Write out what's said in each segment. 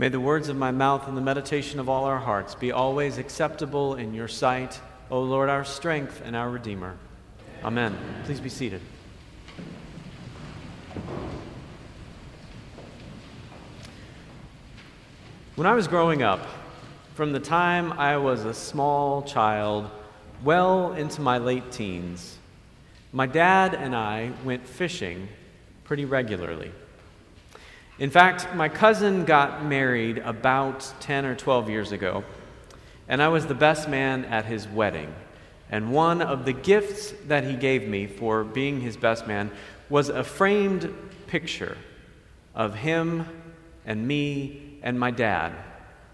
May the words of my mouth and the meditation of all our hearts be always acceptable in your sight, O Lord, our strength and our Redeemer. Amen. Please be seated. When I was growing up, from the time I was a small child, well into my late teens, my dad and I went fishing pretty regularly. In fact, my cousin got married about 10 or 12 years ago, and I was the best man at his wedding. And one of the gifts that he gave me for being his best man was a framed picture of him and me and my dad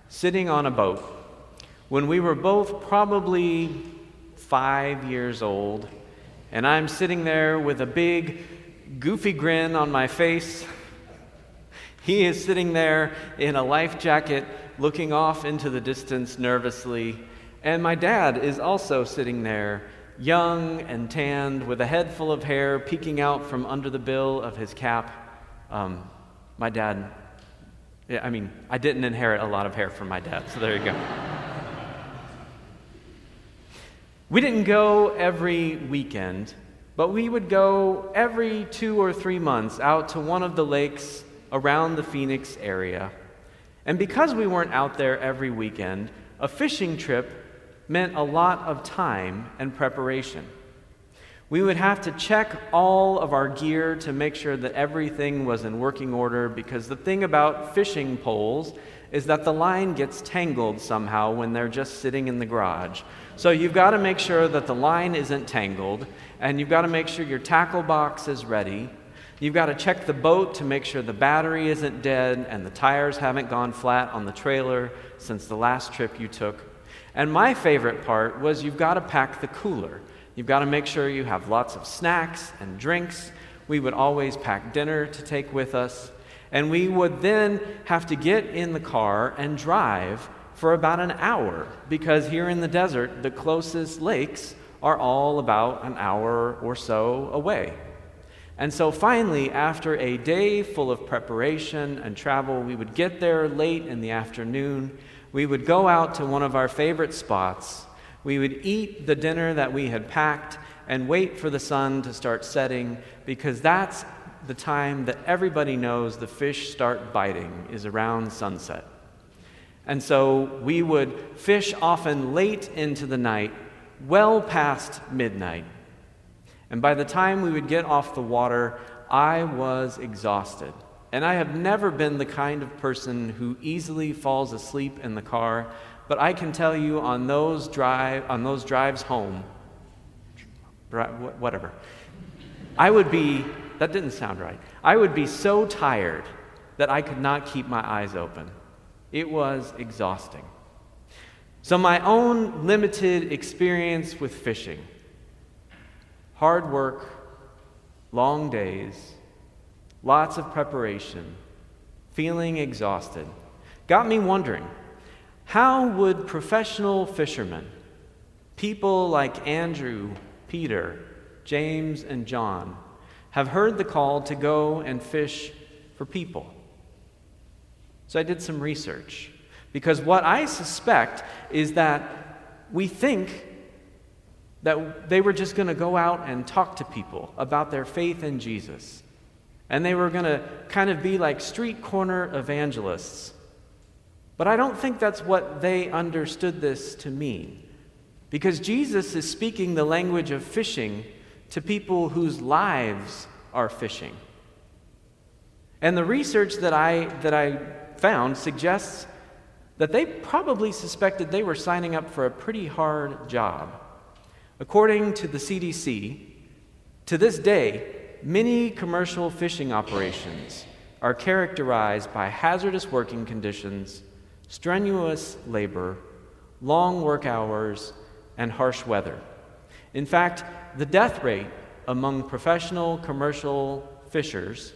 sitting on a boat when we were both probably five years old, and I'm sitting there with a big, goofy grin on my face. He is sitting there in a life jacket, looking off into the distance nervously, and my dad is also sitting there, young and tanned, with a head full of hair peeking out from under the bill of his cap. Um, my dad yeah, I mean, I didn't inherit a lot of hair from my dad, so there you go. we didn't go every weekend, but we would go every two or three months out to one of the lakes around the Phoenix area. And because we weren't out there every weekend, a fishing trip meant a lot of time and preparation. We would have to check all of our gear to make sure that everything was in working order because the thing about fishing poles is that the line gets tangled somehow when they're just sitting in the garage. So you've got to make sure that the line isn't tangled, and you've got to make sure your tackle box is ready. You've got to check the boat to make sure the battery isn't dead and the tires haven't gone flat on the trailer since the last trip you took. And my favorite part was you've got to pack the cooler You've got to make sure you have lots of snacks and drinks. We would always pack dinner to take with us. And we would then have to get in the car and drive for about an hour because here in the desert, the closest lakes are all about an hour or so away. And so finally, after a day full of preparation and travel, we would get there late in the afternoon. We would go out to one of our favorite spots we would eat the dinner that we had packed and wait for the sun to start setting because that's the time that everybody knows the fish start biting is around sunset. And so we would fish often late into the night, well past midnight. And by the time we would get off the water, I was exhausted. And I have never been the kind of person who easily falls asleep in the car. But I can tell you on those, drive, on those drives home, whatever, I would be, that didn't sound right. I would be so tired that I could not keep my eyes open. It was exhausting. So, my own limited experience with fishing hard work, long days, lots of preparation, feeling exhausted got me wondering how would professional fishermen, people like Andrew, Peter, James, and John, have heard the call to go and fish for people? So I did some research because what I suspect is that we think that they were just going to go out and talk to people about their faith in Jesus. And they were going to kind of be like street corner evangelists but I don't think that's what they understood this to mean. Because Jesus is speaking the language of fishing to people whose lives are fishing. And the research that I, that I found suggests that they probably suspected they were signing up for a pretty hard job. According to the CDC, to this day, many commercial fishing operations are characterized by hazardous working conditions strenuous labor, long work hours, and harsh weather. In fact, the death rate among professional commercial fishers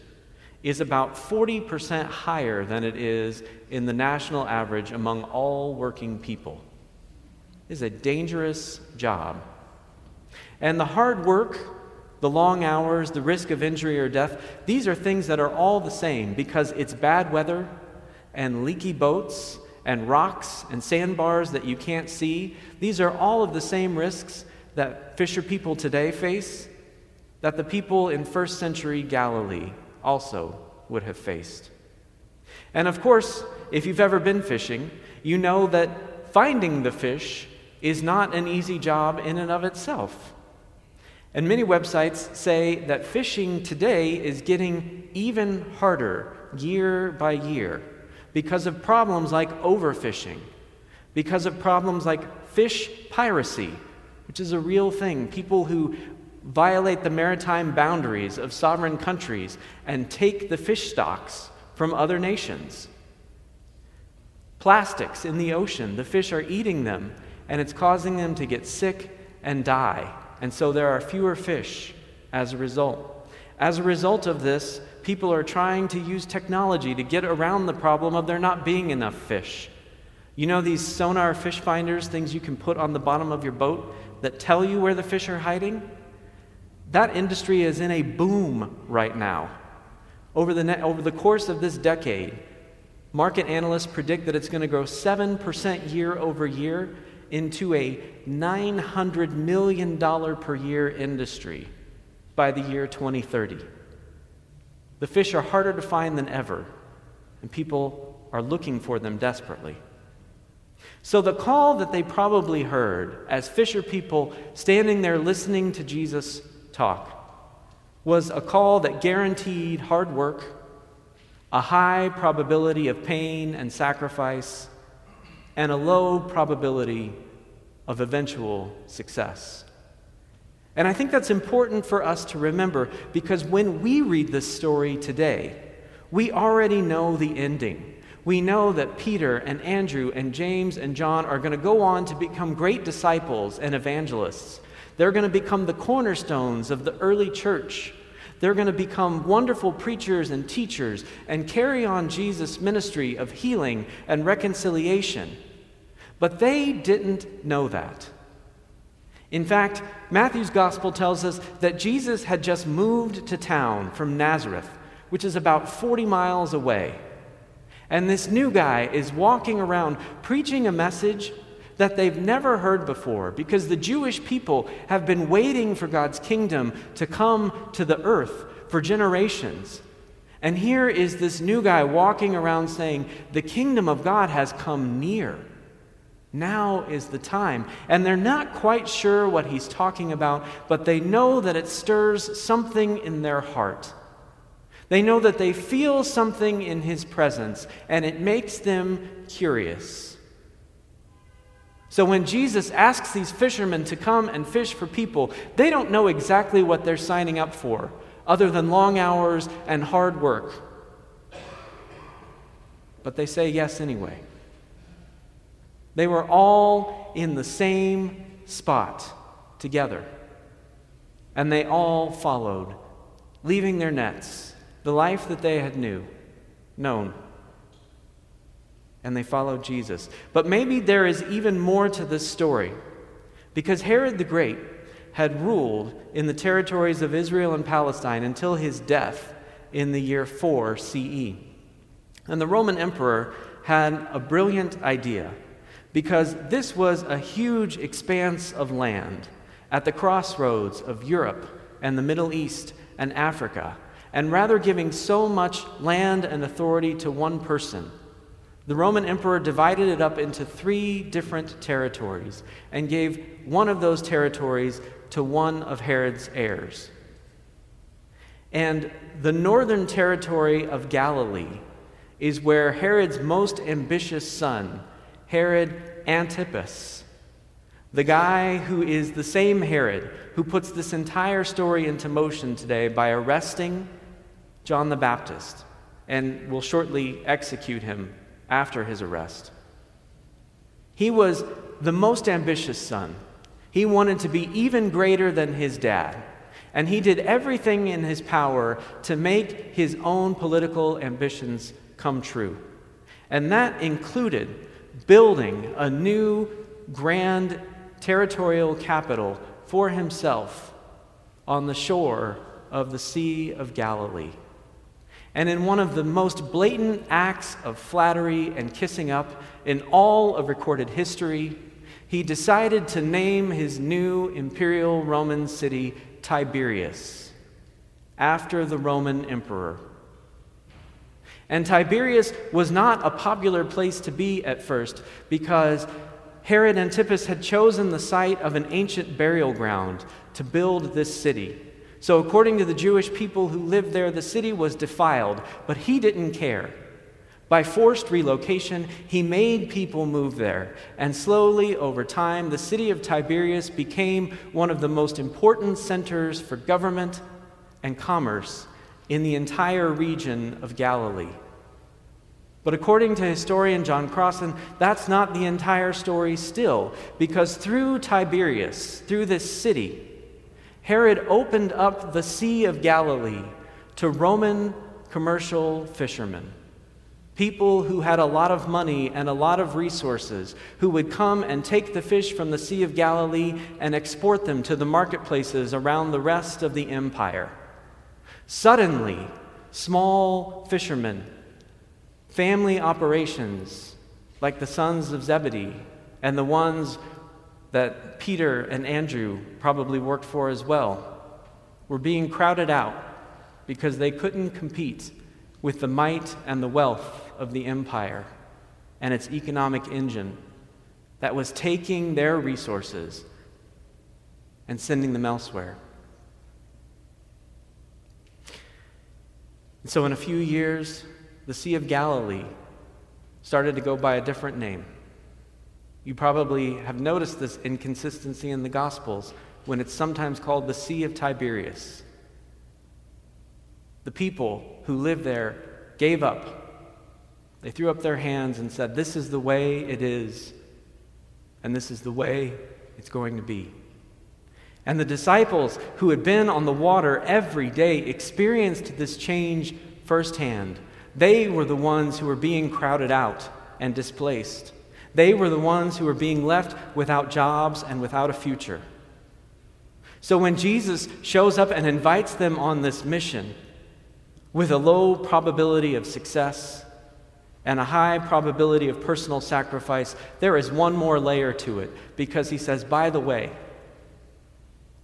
is about 40% higher than it is in the national average among all working people. It is a dangerous job. And the hard work, the long hours, the risk of injury or death, these are things that are all the same because it's bad weather and leaky boats and rocks and sandbars that you can't see. These are all of the same risks that fisher people today face, that the people in first century Galilee also would have faced. And of course, if you've ever been fishing, you know that finding the fish is not an easy job in and of itself. And many websites say that fishing today is getting even harder year by year because of problems like overfishing, because of problems like fish piracy, which is a real thing. People who violate the maritime boundaries of sovereign countries and take the fish stocks from other nations. Plastics in the ocean, the fish are eating them, and it's causing them to get sick and die. And so there are fewer fish as a result. As a result of this, people are trying to use technology to get around the problem of there not being enough fish. You know these sonar fish finders, things you can put on the bottom of your boat that tell you where the fish are hiding? That industry is in a boom right now. Over the, ne- over the course of this decade, market analysts predict that it's going to grow 7% year over year into a $900 million per year industry by the year 2030. The fish are harder to find than ever, and people are looking for them desperately. So, the call that they probably heard as fisher people standing there listening to Jesus talk was a call that guaranteed hard work, a high probability of pain and sacrifice, and a low probability of eventual success. And I think that's important for us to remember because when we read this story today, we already know the ending. We know that Peter and Andrew and James and John are going to go on to become great disciples and evangelists. They're going to become the cornerstones of the early church. They're going to become wonderful preachers and teachers and carry on Jesus' ministry of healing and reconciliation. But they didn't know that. In fact, Matthew's gospel tells us that Jesus had just moved to town from Nazareth, which is about 40 miles away. And this new guy is walking around preaching a message that they've never heard before because the Jewish people have been waiting for God's kingdom to come to the earth for generations. And here is this new guy walking around saying, The kingdom of God has come near. Now is the time. And they're not quite sure what he's talking about, but they know that it stirs something in their heart. They know that they feel something in his presence, and it makes them curious. So when Jesus asks these fishermen to come and fish for people, they don't know exactly what they're signing up for, other than long hours and hard work. But they say yes anyway. They were all in the same spot together. And they all followed, leaving their nets, the life that they had knew, known. And they followed Jesus. But maybe there is even more to this story. Because Herod the Great had ruled in the territories of Israel and Palestine until his death in the year 4 CE. And the Roman emperor had a brilliant idea because this was a huge expanse of land at the crossroads of Europe and the Middle East and Africa. And rather giving so much land and authority to one person, the Roman emperor divided it up into three different territories and gave one of those territories to one of Herod's heirs. And the northern territory of Galilee is where Herod's most ambitious son, Herod Antipas, the guy who is the same Herod who puts this entire story into motion today by arresting John the Baptist and will shortly execute him after his arrest. He was the most ambitious son. He wanted to be even greater than his dad. And he did everything in his power to make his own political ambitions come true. And that included building a new grand territorial capital for himself on the shore of the Sea of Galilee. And in one of the most blatant acts of flattery and kissing up in all of recorded history, he decided to name his new imperial Roman city Tiberias, after the Roman emperor. And Tiberias was not a popular place to be at first because Herod Antipas had chosen the site of an ancient burial ground to build this city. So, according to the Jewish people who lived there, the city was defiled, but he didn't care. By forced relocation, he made people move there, and slowly, over time, the city of Tiberias became one of the most important centers for government and commerce in the entire region of Galilee. But according to historian John Crossan, that's not the entire story still, because through Tiberias, through this city, Herod opened up the Sea of Galilee to Roman commercial fishermen. People who had a lot of money and a lot of resources, who would come and take the fish from the Sea of Galilee and export them to the marketplaces around the rest of the empire. Suddenly, small fishermen, family operations like the sons of Zebedee and the ones that Peter and Andrew probably worked for as well were being crowded out because they couldn't compete with the might and the wealth of the empire and its economic engine that was taking their resources and sending them elsewhere. And so, in a few years, the Sea of Galilee started to go by a different name. You probably have noticed this inconsistency in the Gospels when it's sometimes called the Sea of Tiberias. The people who lived there gave up. They threw up their hands and said, This is the way it is, and this is the way it's going to be. And the disciples who had been on the water every day experienced this change firsthand. They were the ones who were being crowded out and displaced. They were the ones who were being left without jobs and without a future. So when Jesus shows up and invites them on this mission with a low probability of success and a high probability of personal sacrifice, there is one more layer to it because he says, by the way,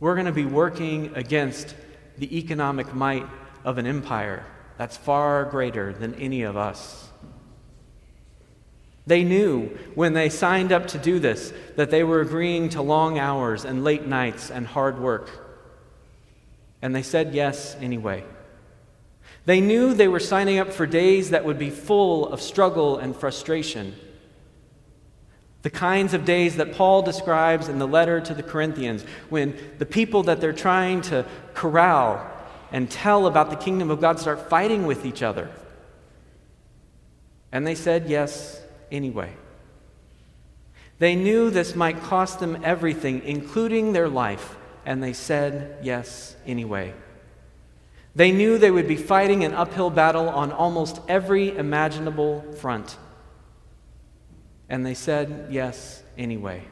we're going to be working against the economic might of an empire that's far greater than any of us. They knew when they signed up to do this that they were agreeing to long hours and late nights and hard work. And they said yes anyway. They knew they were signing up for days that would be full of struggle and frustration. The kinds of days that Paul describes in the letter to the Corinthians, when the people that they're trying to corral and tell about the kingdom of God start fighting with each other. And they said yes anyway. They knew this might cost them everything, including their life, and they said yes anyway. They knew they would be fighting an uphill battle on almost every imaginable front, and they said yes anyway.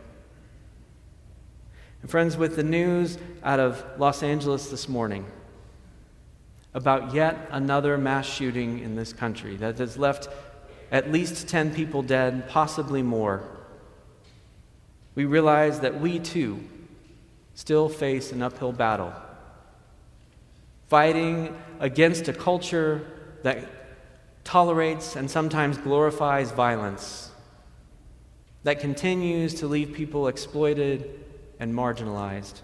And friends, with the news out of Los Angeles this morning about yet another mass shooting in this country that has left at least 10 people dead, possibly more, we realize that we too still face an uphill battle, fighting against a culture that tolerates and sometimes glorifies violence, that continues to leave people exploited and marginalized.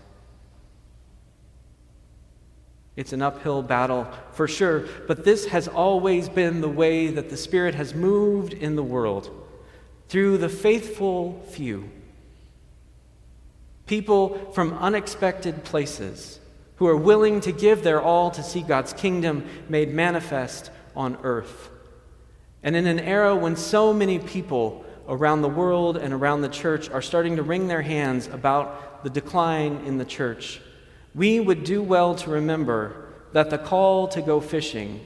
It's an uphill battle for sure, but this has always been the way that the Spirit has moved in the world through the faithful few. People from unexpected places who are willing to give their all to see God's kingdom made manifest on earth. And in an era when so many people around the world and around the church are starting to wring their hands about the decline in the church, we would do well to remember that the call to go fishing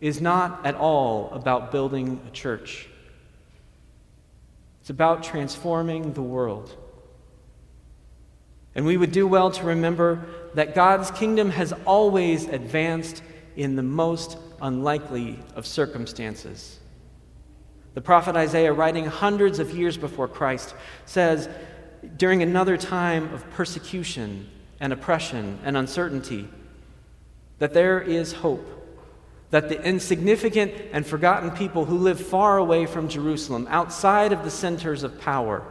is not at all about building a church. It's about transforming the world. And we would do well to remember that God's kingdom has always advanced in the most unlikely of circumstances. The prophet Isaiah, writing hundreds of years before Christ, says, during another time of persecution and oppression and uncertainty, that there is hope, that the insignificant and forgotten people who live far away from Jerusalem, outside of the centers of power,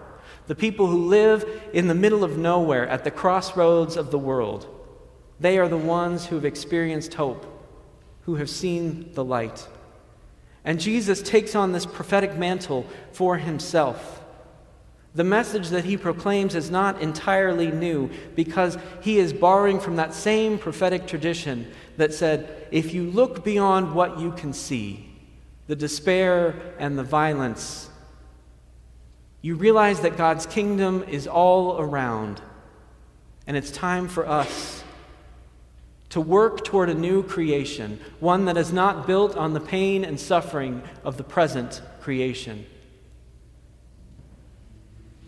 the people who live in the middle of nowhere at the crossroads of the world, they are the ones who have experienced hope, who have seen the light. And Jesus takes on this prophetic mantle for himself. The message that he proclaims is not entirely new because he is borrowing from that same prophetic tradition that said, if you look beyond what you can see, the despair and the violence, you realize that God's kingdom is all around, and it's time for us to work toward a new creation, one that is not built on the pain and suffering of the present creation.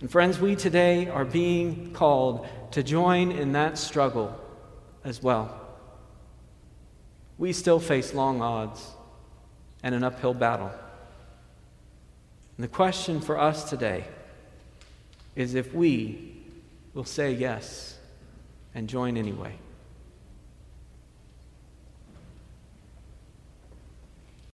And friends, we today are being called to join in that struggle as well. We still face long odds and an uphill battle. And the question for us today is if we will say yes and join anyway.